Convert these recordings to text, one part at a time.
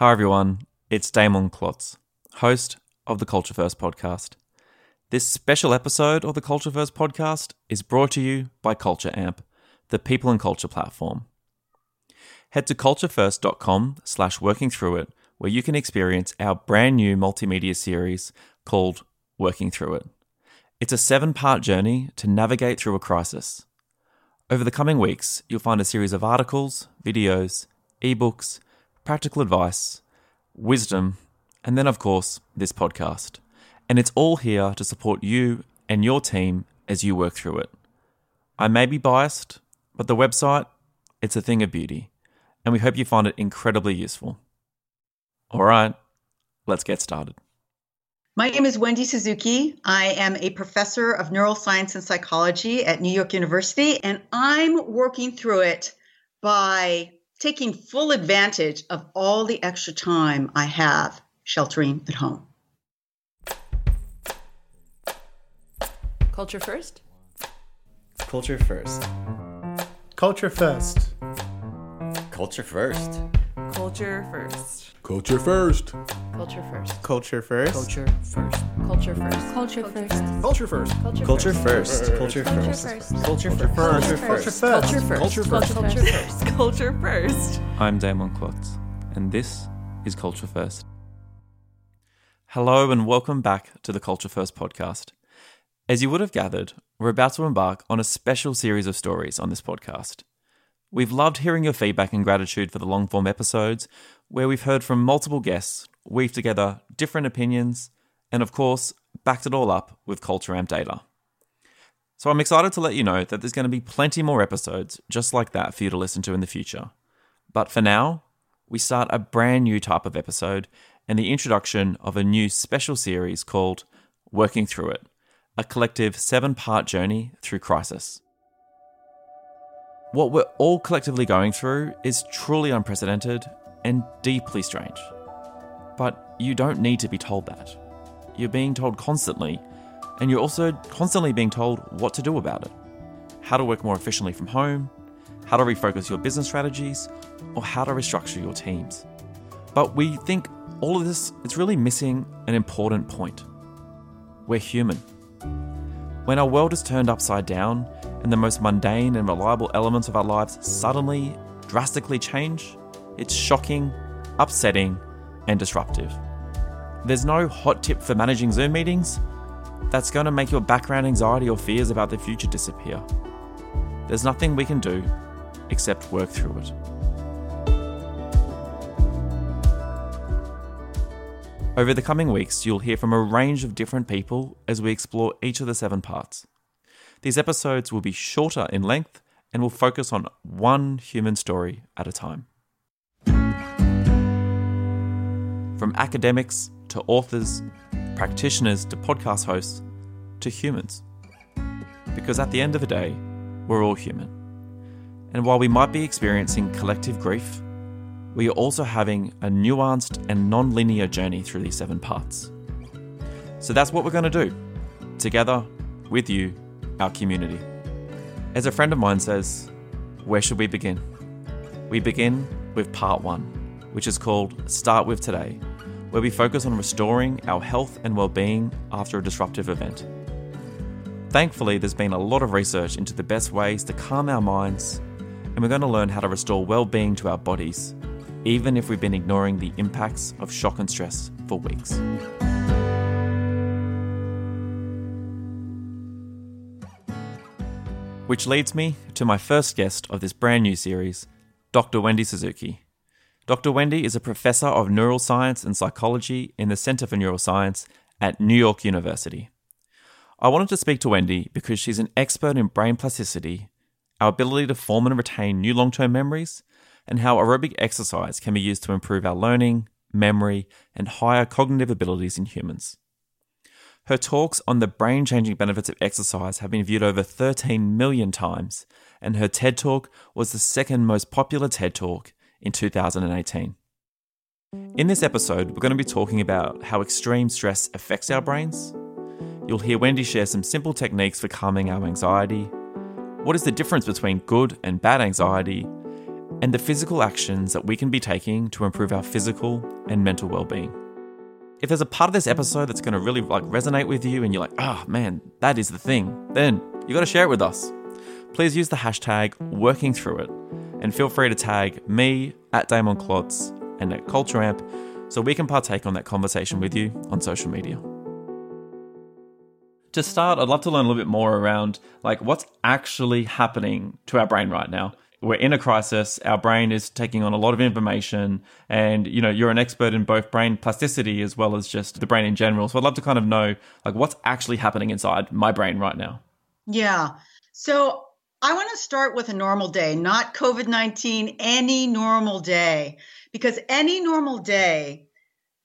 Hi, everyone. It's Damon Klotz, host of the Culture First podcast. This special episode of the Culture First podcast is brought to you by Culture Amp, the people and culture platform. Head to culturefirst.com slash working through it, where you can experience our brand new multimedia series called Working Through It. It's a seven part journey to navigate through a crisis. Over the coming weeks, you'll find a series of articles, videos, ebooks, practical advice, wisdom, and then, of course, this podcast. And it's all here to support you and your team as you work through it. I may be biased, but the website, it's a thing of beauty, and we hope you find it incredibly useful. All right, let's get started. My name is Wendy Suzuki. I am a professor of neuroscience and psychology at New York University, and I'm working through it by taking full advantage of all the extra time I have sheltering at home. Culture first? Culture first. Culture first. Culture first. Culture first. Culture first. Culture first. Culture first. Culture first. Culture first. Culture first. Culture first. Culture first. Culture first. Culture first. Culture first. Culture first. Culture first. Culture first. Culture first. I'm Damon Klotz, and this is Culture First. Hello, and welcome back to the Culture First podcast. As you would have gathered, we're about to embark on a special series of stories on this podcast. We've loved hearing your feedback and gratitude for the long form episodes, where we've heard from multiple guests, weave together different opinions, and of course, backed it all up with Culture Amp data. So I'm excited to let you know that there's going to be plenty more episodes just like that for you to listen to in the future. But for now, we start a brand new type of episode and the introduction of a new special series called Working Through It, a collective seven part journey through crisis. What we're all collectively going through is truly unprecedented and deeply strange. But you don't need to be told that. You're being told constantly, and you're also constantly being told what to do about it how to work more efficiently from home, how to refocus your business strategies, or how to restructure your teams. But we think all of this is really missing an important point. We're human. When our world is turned upside down and the most mundane and reliable elements of our lives suddenly, drastically change, it's shocking, upsetting, and disruptive. There's no hot tip for managing Zoom meetings that's going to make your background anxiety or fears about the future disappear. There's nothing we can do except work through it. Over the coming weeks, you'll hear from a range of different people as we explore each of the seven parts. These episodes will be shorter in length and will focus on one human story at a time. From academics to authors, practitioners to podcast hosts to humans. Because at the end of the day, we're all human. And while we might be experiencing collective grief, we are also having a nuanced and non linear journey through these seven parts. So that's what we're going to do, together with you, our community. As a friend of mine says, where should we begin? We begin with part one, which is called Start With Today, where we focus on restoring our health and well being after a disruptive event. Thankfully, there's been a lot of research into the best ways to calm our minds, and we're going to learn how to restore well being to our bodies even if we've been ignoring the impacts of shock and stress for weeks. Which leads me to my first guest of this brand new series, Dr. Wendy Suzuki. Dr. Wendy is a professor of neuroscience and psychology in the Center for Neuroscience at New York University. I wanted to speak to Wendy because she's an expert in brain plasticity, our ability to form and retain new long term memories, and how aerobic exercise can be used to improve our learning, memory, and higher cognitive abilities in humans. Her talks on the brain changing benefits of exercise have been viewed over 13 million times, and her TED Talk was the second most popular TED Talk in 2018. In this episode, we're going to be talking about how extreme stress affects our brains. You'll hear Wendy share some simple techniques for calming our anxiety. What is the difference between good and bad anxiety? and the physical actions that we can be taking to improve our physical and mental well-being. If there's a part of this episode that's going to really like resonate with you and you're like, "Oh, man, that is the thing." Then you got to share it with us. Please use the hashtag working through it and feel free to tag me at Damon Klotz and at Culture Amp so we can partake on that conversation with you on social media. To start, I'd love to learn a little bit more around like what's actually happening to our brain right now. We're in a crisis. Our brain is taking on a lot of information, and you know you're an expert in both brain plasticity as well as just the brain in general. So I'd love to kind of know like what's actually happening inside my brain right now. Yeah. So I want to start with a normal day, not COVID 19, any normal day, because any normal day,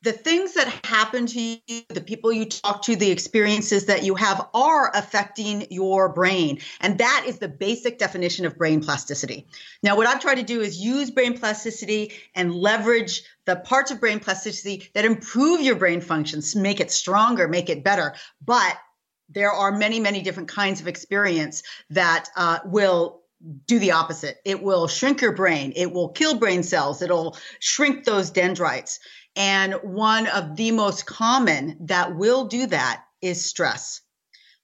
the things that happen to you, the people you talk to, the experiences that you have are affecting your brain. And that is the basic definition of brain plasticity. Now, what I've tried to do is use brain plasticity and leverage the parts of brain plasticity that improve your brain functions, make it stronger, make it better. But there are many, many different kinds of experience that uh, will do the opposite. It will shrink your brain. It will kill brain cells. It'll shrink those dendrites. And one of the most common that will do that is stress.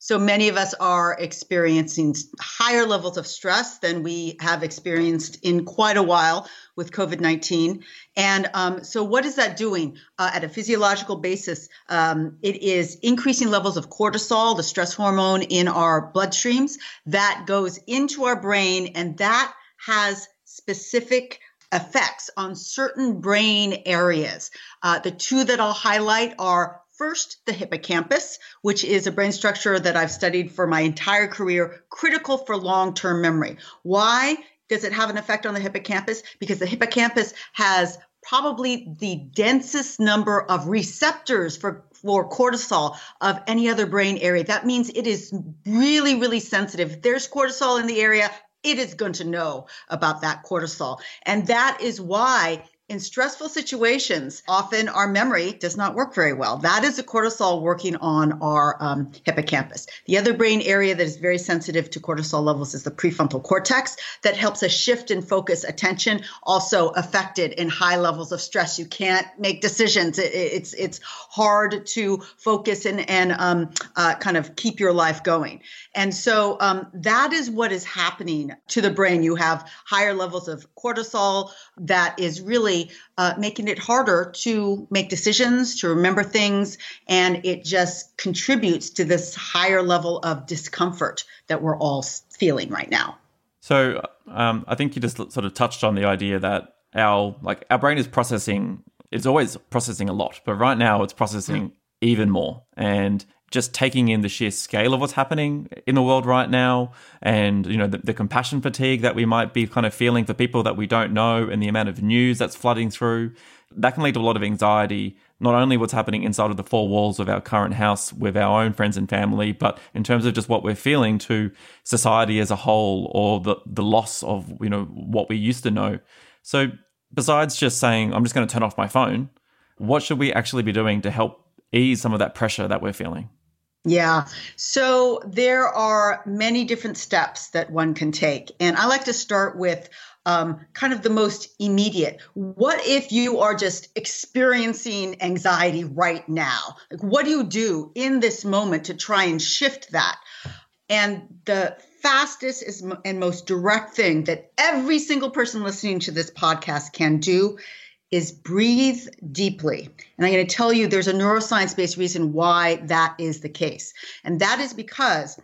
So many of us are experiencing higher levels of stress than we have experienced in quite a while with COVID 19. And um, so, what is that doing uh, at a physiological basis? Um, it is increasing levels of cortisol, the stress hormone in our bloodstreams, that goes into our brain, and that has specific effects on certain brain areas. Uh, the two that I'll highlight are first the hippocampus, which is a brain structure that I've studied for my entire career, critical for long term memory. Why? Does it have an effect on the hippocampus? Because the hippocampus has probably the densest number of receptors for for cortisol of any other brain area. That means it is really, really sensitive. If there's cortisol in the area, it is going to know about that cortisol. And that is why in stressful situations, often our memory does not work very well. That is the cortisol working on our um, hippocampus. The other brain area that is very sensitive to cortisol levels is the prefrontal cortex that helps us shift and focus attention. Also affected in high levels of stress. You can't make decisions. It, it's it's hard to focus and and um, uh, kind of keep your life going. And so um, that is what is happening to the brain. You have higher levels of cortisol that is really uh, making it harder to make decisions, to remember things, and it just contributes to this higher level of discomfort that we're all feeling right now. So um, I think you just sort of touched on the idea that our like our brain is processing. It's always processing a lot, but right now it's processing. Even more, and just taking in the sheer scale of what's happening in the world right now and you know the, the, compassion fatigue that we might be kind of feeling for people that we don't know and the amount of news that's flooding through that can lead to a lot of anxiety not only what's happening inside of the four walls of our current house with our own friends and family but in terms of just what we're feeling to society as a whole or the the loss of you know what we used to know. So besides just saying i'm just going to turn off my phone what should we actually be doing to help ease some of that pressure that we're feeling yeah. So there are many different steps that one can take. And I like to start with um, kind of the most immediate. What if you are just experiencing anxiety right now? Like, what do you do in this moment to try and shift that? And the fastest is, and most direct thing that every single person listening to this podcast can do is breathe deeply. And I'm going to tell you there's a neuroscience based reason why that is the case. And that is because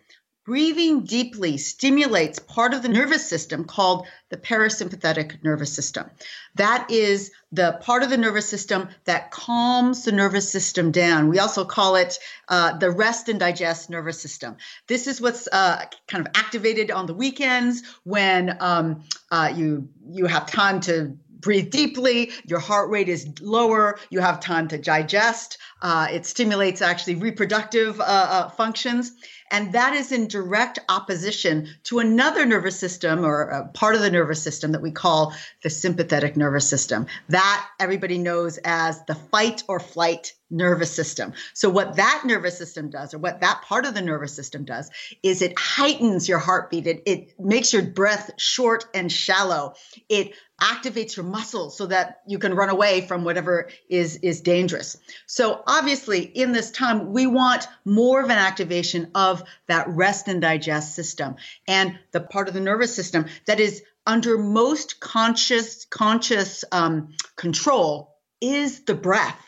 breathing deeply stimulates part of the nervous system called the parasympathetic nervous system. That is the part of the nervous system that calms the nervous system down. We also call it uh, the rest and digest nervous system. This is what's uh, kind of activated on the weekends when um, uh, you you have time to breathe deeply, your heart rate is lower, you have time to digest. Uh, it stimulates actually reproductive uh, uh, functions. And that is in direct opposition to another nervous system or a part of the nervous system that we call the sympathetic nervous system. That everybody knows as the fight or flight nervous system. So, what that nervous system does, or what that part of the nervous system does, is it heightens your heartbeat. It, it makes your breath short and shallow. It activates your muscles so that you can run away from whatever is is dangerous. So obviously in this time we want more of an activation of that rest and digest system and the part of the nervous system that is under most conscious conscious um, control is the breath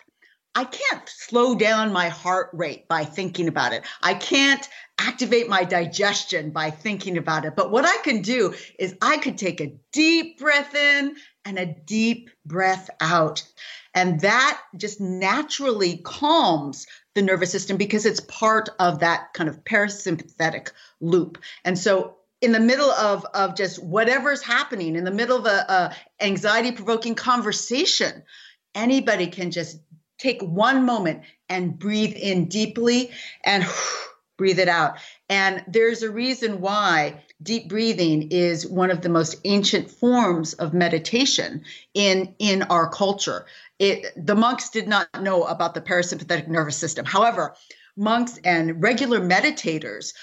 I can't slow down my heart rate by thinking about it. I can't activate my digestion by thinking about it. But what I can do is I could take a deep breath in and a deep breath out. And that just naturally calms the nervous system because it's part of that kind of parasympathetic loop. And so in the middle of, of just whatever's happening, in the middle of a, a anxiety provoking conversation, anybody can just take one moment and breathe in deeply and breathe it out. And there's a reason why deep breathing is one of the most ancient forms of meditation in in our culture. It the monks did not know about the parasympathetic nervous system. However, monks and regular meditators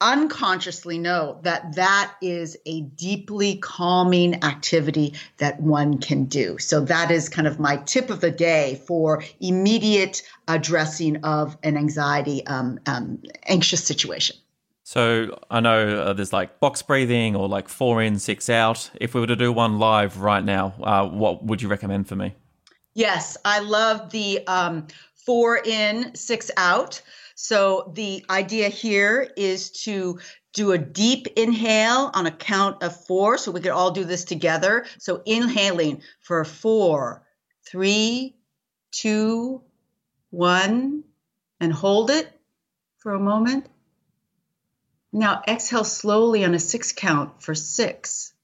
unconsciously know that that is a deeply calming activity that one can do. So that is kind of my tip of the day for immediate addressing of an anxiety, um, um, anxious situation. So I know uh, there's like box breathing or like four in, six out. If we were to do one live right now, uh, what would you recommend for me? Yes, I love the um, four in, six out. So the idea here is to do a deep inhale on a count of four. So we could all do this together. So inhaling for four, three, two, one, and hold it for a moment. Now exhale slowly on a six count for six,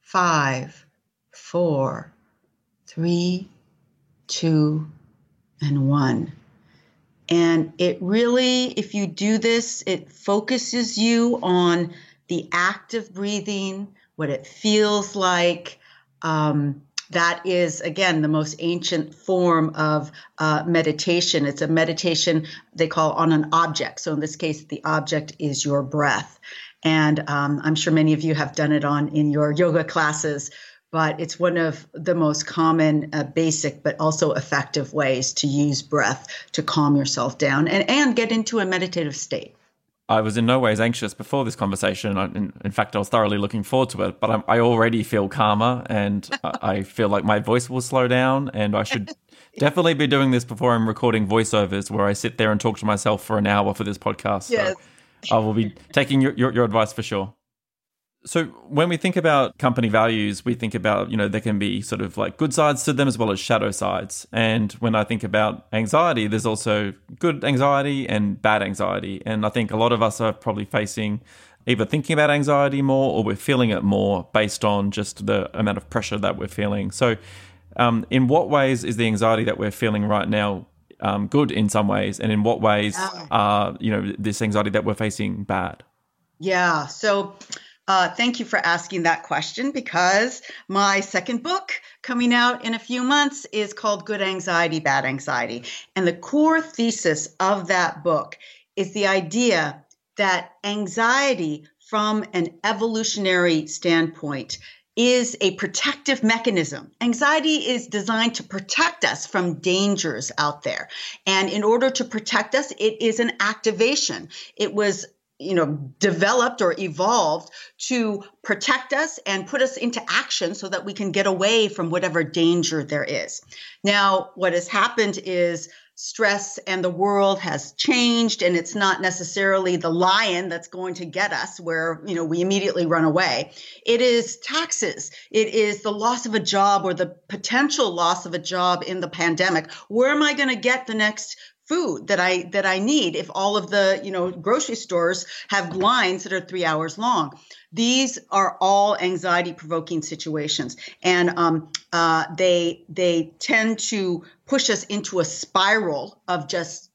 five, four, three, two, and one. And it really, if you do this, it focuses you on the act of breathing, what it feels like. Um, that is, again, the most ancient form of uh, meditation. It's a meditation they call on an object. So in this case, the object is your breath. And um, I'm sure many of you have done it on in your yoga classes but it's one of the most common, uh, basic, but also effective ways to use breath to calm yourself down and, and get into a meditative state. I was in no ways anxious before this conversation. In, in fact, I was thoroughly looking forward to it, but I'm, i already feel calmer and I feel like my voice will slow down. And I should definitely be doing this before I'm recording voiceovers where I sit there and talk to myself for an hour for this podcast. Yes. So I will be taking your, your, your advice for sure. So when we think about company values, we think about, you know, there can be sort of like good sides to them as well as shadow sides. And when I think about anxiety, there's also good anxiety and bad anxiety. And I think a lot of us are probably facing either thinking about anxiety more or we're feeling it more based on just the amount of pressure that we're feeling. So um, in what ways is the anxiety that we're feeling right now um, good in some ways? And in what ways are, you know, this anxiety that we're facing bad? Yeah. So uh, thank you for asking that question because my second book coming out in a few months is called Good Anxiety, Bad Anxiety. And the core thesis of that book is the idea that anxiety, from an evolutionary standpoint, is a protective mechanism. Anxiety is designed to protect us from dangers out there. And in order to protect us, it is an activation. It was you know developed or evolved to protect us and put us into action so that we can get away from whatever danger there is. Now what has happened is stress and the world has changed and it's not necessarily the lion that's going to get us where you know we immediately run away. It is taxes. It is the loss of a job or the potential loss of a job in the pandemic. Where am i going to get the next food that I that I need if all of the you know grocery stores have lines that are three hours long. These are all anxiety provoking situations, and um, uh, they they tend to push us into a spiral of just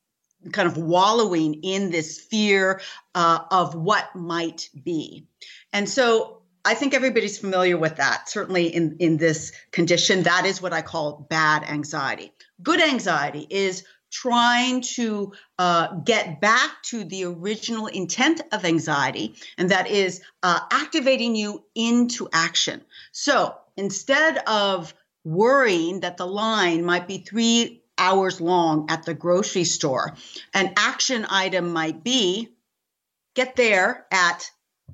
kind of wallowing in this fear uh, of what might be, and so. I think everybody's familiar with that. Certainly in, in this condition, that is what I call bad anxiety. Good anxiety is trying to uh, get back to the original intent of anxiety, and that is uh, activating you into action. So instead of worrying that the line might be three hours long at the grocery store, an action item might be get there at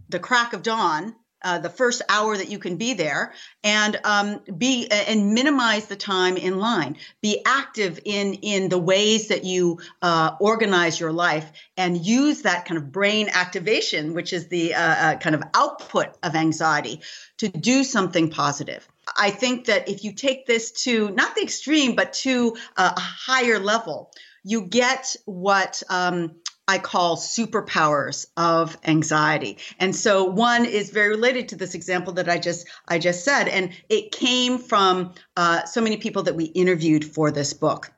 the crack of dawn uh, the first hour that you can be there and um, be and minimize the time in line. Be active in in the ways that you uh, organize your life and use that kind of brain activation which is the uh, uh kind of output of anxiety to do something positive. I think that if you take this to not the extreme but to a higher level you get what um, I call superpowers of anxiety. And so one is very related to this example that I just I just said, and it came from uh, so many people that we interviewed for this book.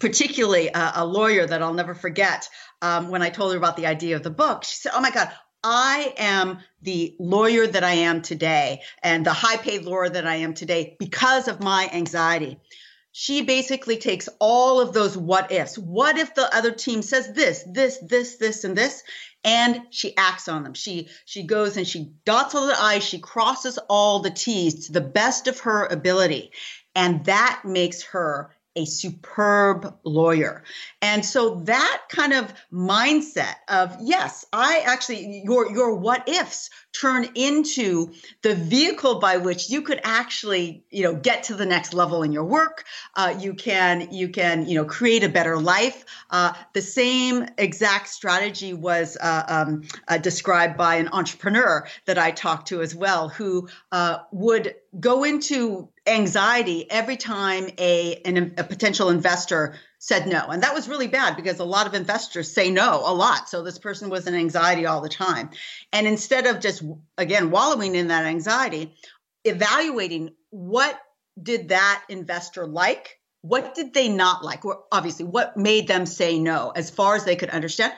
Particularly a lawyer that I'll never forget. Um, when I told her about the idea of the book, she said, "Oh my God, I am the lawyer that I am today and the high paid lawyer that I am today because of my anxiety she basically takes all of those what ifs. What if the other team says this, this, this, this, and this? And she acts on them. She she goes and she dots all the I's, she crosses all the T's to the best of her ability. And that makes her a superb lawyer. And so that kind of mindset of yes, I actually your your what ifs turn into the vehicle by which you could actually you know get to the next level in your work. Uh, you can you can you know create a better life. Uh, the same exact strategy was uh, um, uh, described by an entrepreneur that I talked to as well, who uh, would go into anxiety every time a, an, a potential investor said no. And that was really bad because a lot of investors say no a lot. So this person was in anxiety all the time. And instead of just, again, wallowing in that anxiety, evaluating what did that investor like? What did they not like? Or obviously, what made them say no as far as they could understand?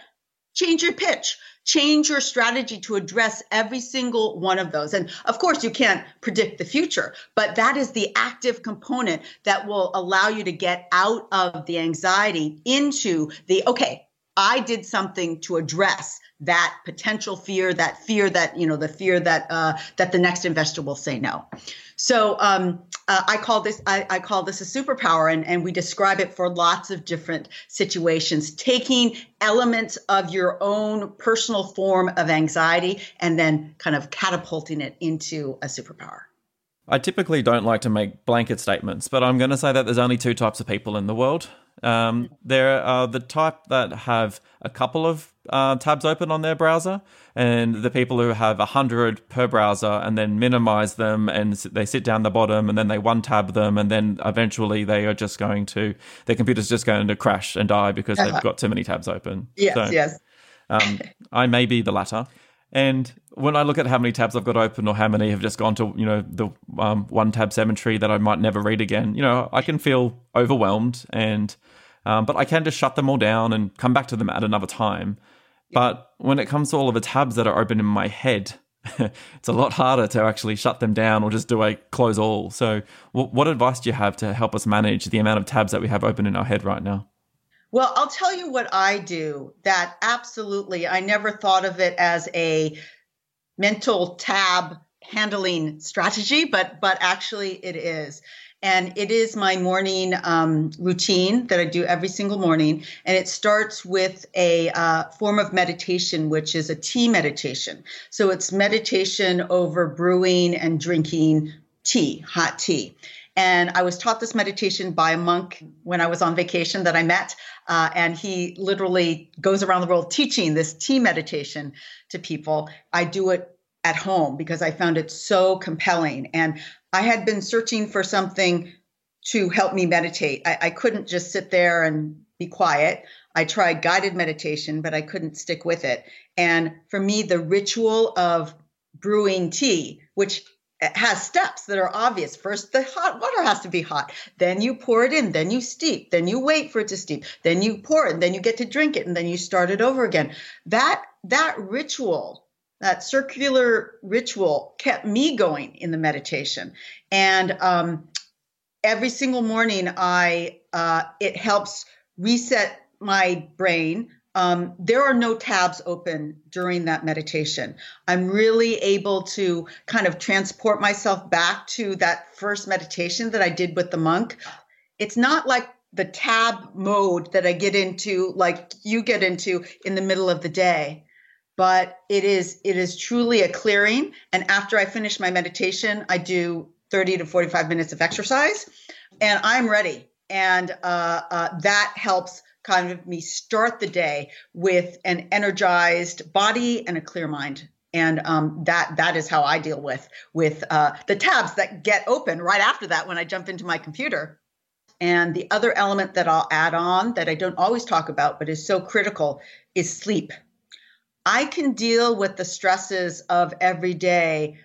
Change your pitch change your strategy to address every single one of those. And of course, you can't predict the future, but that is the active component that will allow you to get out of the anxiety into the okay, I did something to address that potential fear, that fear that you know, the fear that uh, that the next investor will say no. So um, uh, I call this I, I, call this a superpower, and, and we describe it for lots of different situations. Taking elements of your own personal form of anxiety and then kind of catapulting it into a superpower. I typically don't like to make blanket statements, but I'm going to say that there's only two types of people in the world. Um, there are the type that have a couple of uh, tabs open on their browser, and the people who have 100 per browser and then minimize them and they sit down the bottom and then they one tab them, and then eventually they are just going to, their computer's just going to crash and die because uh-huh. they've got too many tabs open. Yes, so, yes. um, I may be the latter. And when I look at how many tabs I've got open or how many have just gone to, you know, the um, one tab cemetery that I might never read again, you know, I can feel overwhelmed and, um, but I can just shut them all down and come back to them at another time. But when it comes to all of the tabs that are open in my head, it's a lot harder to actually shut them down or just do a close all. So, what, what advice do you have to help us manage the amount of tabs that we have open in our head right now? Well, I'll tell you what I do that absolutely, I never thought of it as a mental tab handling strategy, but but actually it is. And it is my morning um, routine that I do every single morning. And it starts with a uh, form of meditation, which is a tea meditation. So it's meditation over brewing and drinking tea, hot tea. And I was taught this meditation by a monk when I was on vacation that I met. Uh, and he literally goes around the world teaching this tea meditation to people. I do it at home because I found it so compelling. And I had been searching for something to help me meditate. I, I couldn't just sit there and be quiet. I tried guided meditation, but I couldn't stick with it. And for me, the ritual of brewing tea, which has steps that are obvious. First, the hot water has to be hot. Then you pour it in. Then you steep. Then you wait for it to steep. Then you pour it. And then you get to drink it. And then you start it over again. That that ritual that circular ritual kept me going in the meditation and um, every single morning i uh, it helps reset my brain. Um, there are no tabs open during that meditation. I'm really able to kind of transport myself back to that first meditation that I did with the monk. It's not like the tab mode that I get into, like you get into in the middle of the day but it is it is truly a clearing. And after i finish my meditation i do 30 to 45 minutes of exercise and i'm ready. And uh, uh, that helps kind of me start the day with an energized body and a clear mind. And um, that that is how i deal with with uh, the tabs that get open right after that when i jump into my computer. And the other element that i'll add on that i don't always talk about but is so critical is sleep I can deal with the stresses of every day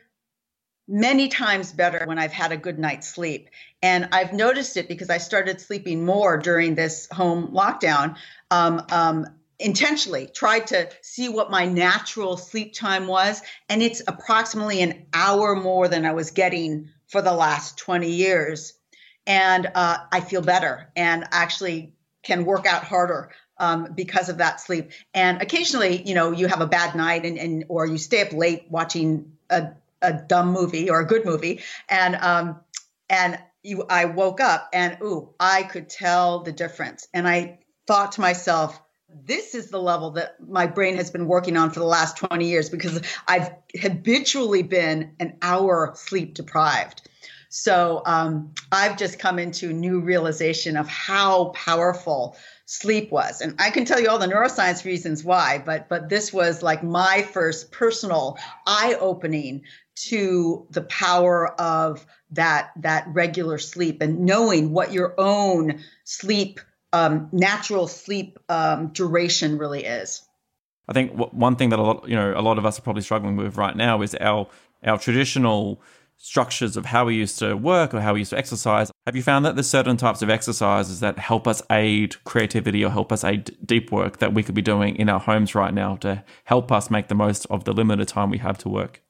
many times better when I've had a good night's sleep. And I've noticed it because I started sleeping more during this home lockdown. Um, um, intentionally tried to see what my natural sleep time was and it's approximately an hour more than i was getting for the last 20 years and uh, i feel better and actually can work out harder um, because of that sleep. And occasionally, you know, you have a bad night and, and or you stay up late watching a, a dumb movie or a good movie, and um, and you, I woke up and ooh, I could tell the difference. And I thought to myself, this is the level that my brain has been working on for the last 20 years because I've habitually been an hour sleep deprived. So um, I've just come into new realization of how powerful sleep was. And i can tell you all the neuroscience reasons why but but this was like my first personal eye opening to the power of that that regular sleep and knowing what your own sleep um, natural sleep um, duration really is. I think one thing that a lot you know a lot of us are probably struggling with right now is our our traditional structures of how we used to work or how we used to exercise. Have you found that there's certain types of exercises that help us aid creativity or help us aid deep work that we could be doing in our homes right now to help us make the most of the limited time we have to work?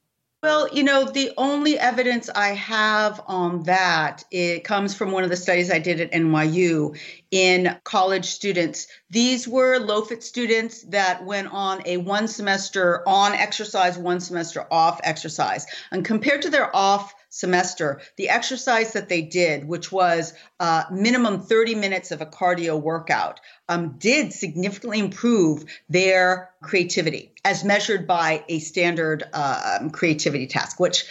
Well, you know, the only evidence I have on that it comes from one of the studies I did at NYU in college students. These were low-fit students that went on a one semester on exercise, one semester off exercise. And compared to their off semester, the exercise that they did, which was uh, minimum 30 minutes of a cardio workout, um, did significantly improve their creativity as measured by a standard uh, creativity task, which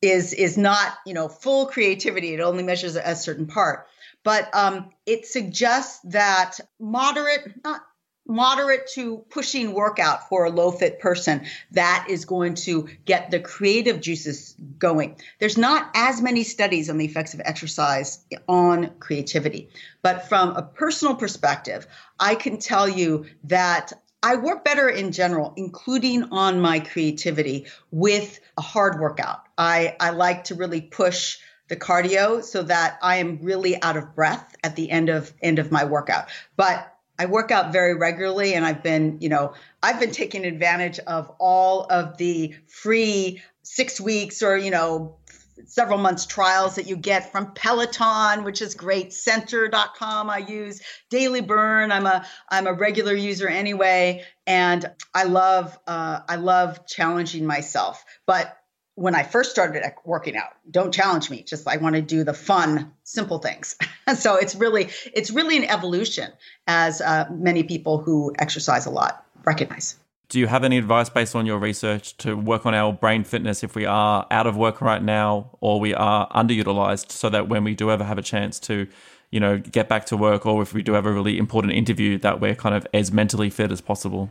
is is not you know full creativity. It only measures a certain part. But um, it suggests that moderate, not moderate to pushing workout for a low fit person that is going to get the creative juices going. There's not as many studies on the effects of exercise on creativity, but from a personal perspective, I can tell you that I work better in general, including on my creativity with a hard workout. I, I like to really push the cardio so that I am really out of breath at the end of end of my workout. But I work out very regularly and I've been, you know, I've been taking advantage of all of the free six weeks or, you know, several months trials that you get from Peloton, which is great. Centr.com I use. Daily Burn, I'm a I'm a regular user anyway. And I love uh, I love challenging myself. But when I first started working out. Don't challenge me. Just I want to do the fun, simple things. so it's really it's really an evolution, as uh, many people who exercise a lot recognize. Do you have any advice based on your research to work on our brain fitness if we are out of work right now or we are underutilized, so that when we do ever have a chance to, you know, get back to work, or if we do have a really important interview, that we're kind of as mentally fit as possible?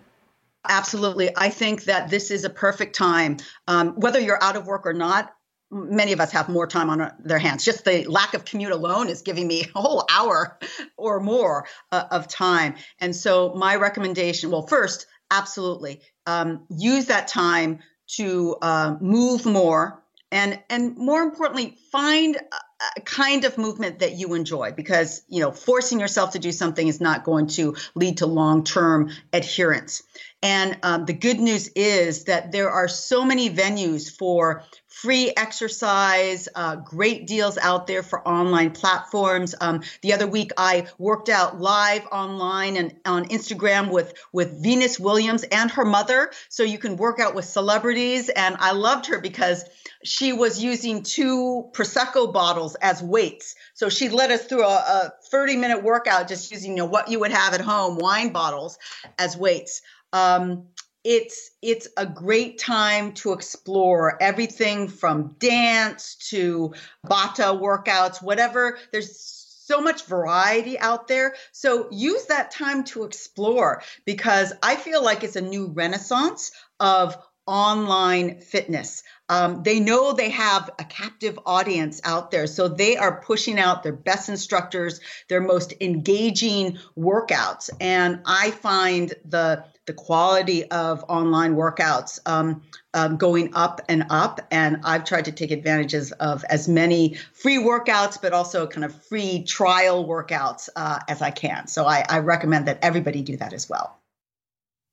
Absolutely. I think that this is a perfect time. Um, whether you're out of work or not, many of us have more time on their hands. Just the lack of commute alone is giving me a whole hour or more uh, of time. And so, my recommendation well, first, absolutely um, use that time to uh, move more. And, and more importantly, find a kind of movement that you enjoy because you know forcing yourself to do something is not going to lead to long-term adherence and um, the good news is that there are so many venues for free exercise, uh, great deals out there for online platforms. Um, the other week, I worked out live online and on Instagram with with Venus Williams and her mother, so you can work out with celebrities. And I loved her because she was using two prosecco bottles as weights. So she led us through a, a 30 minute workout just using you know what you would have at home, wine bottles as weights. Um, it's it's a great time to explore everything from dance to bata workouts, whatever. There's so much variety out there. So use that time to explore because I feel like it's a new renaissance of online fitness. Um, they know they have a captive audience out there. So they are pushing out their best instructors, their most engaging workouts. And I find the the quality of online workouts um, um, going up and up. And I've tried to take advantages of as many free workouts, but also kind of free trial workouts uh, as I can. So I, I recommend that everybody do that as well.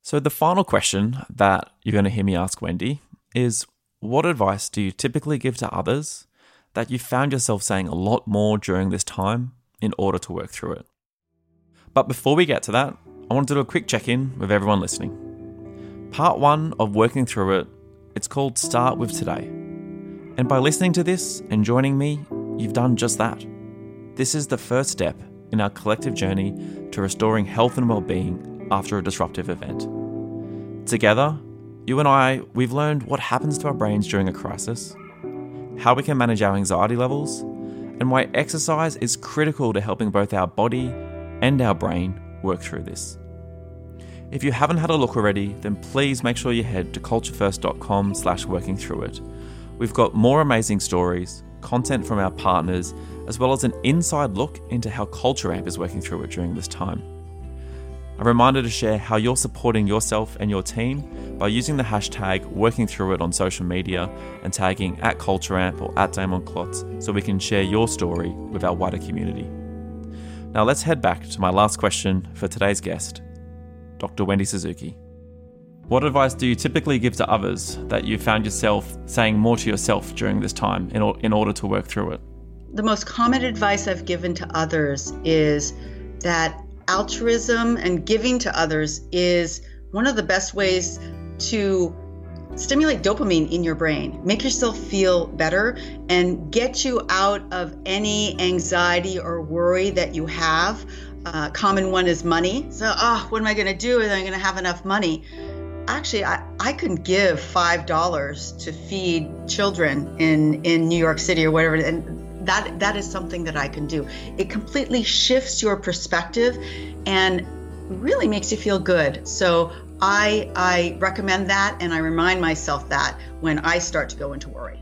So, the final question that you're going to hear me ask Wendy is what advice do you typically give to others that you found yourself saying a lot more during this time in order to work through it? But before we get to that, I want to do a quick check in with everyone listening. Part one of working through it, it's called Start with Today. And by listening to this and joining me, you've done just that. This is the first step in our collective journey to restoring health and well-being after a disruptive event. Together, you and I, we've learned what happens to our brains during a crisis, how we can manage our anxiety levels, and why exercise is critical to helping both our body and our brain work through this. If you haven't had a look already, then please make sure you head to culturefirst.com slash working through it. We've got more amazing stories, content from our partners, as well as an inside look into how Culture Amp is working through it during this time. A reminder to share how you're supporting yourself and your team by using the hashtag working through it on social media and tagging at CultureAmp or at Damon Klotz so we can share your story with our wider community. Now let's head back to my last question for today's guest, Dr. Wendy Suzuki. What advice do you typically give to others that you found yourself saying more to yourself during this time in, in order to work through it? The most common advice I've given to others is that altruism and giving to others is one of the best ways to stimulate dopamine in your brain, make yourself feel better, and get you out of any anxiety or worry that you have. Uh, common one is money. So, oh, what am I going to do? Am I going to have enough money? Actually, I, I can give five dollars to feed children in in New York City or whatever, and that that is something that I can do. It completely shifts your perspective, and really makes you feel good. So I, I recommend that and I remind myself that when I start to go into worry.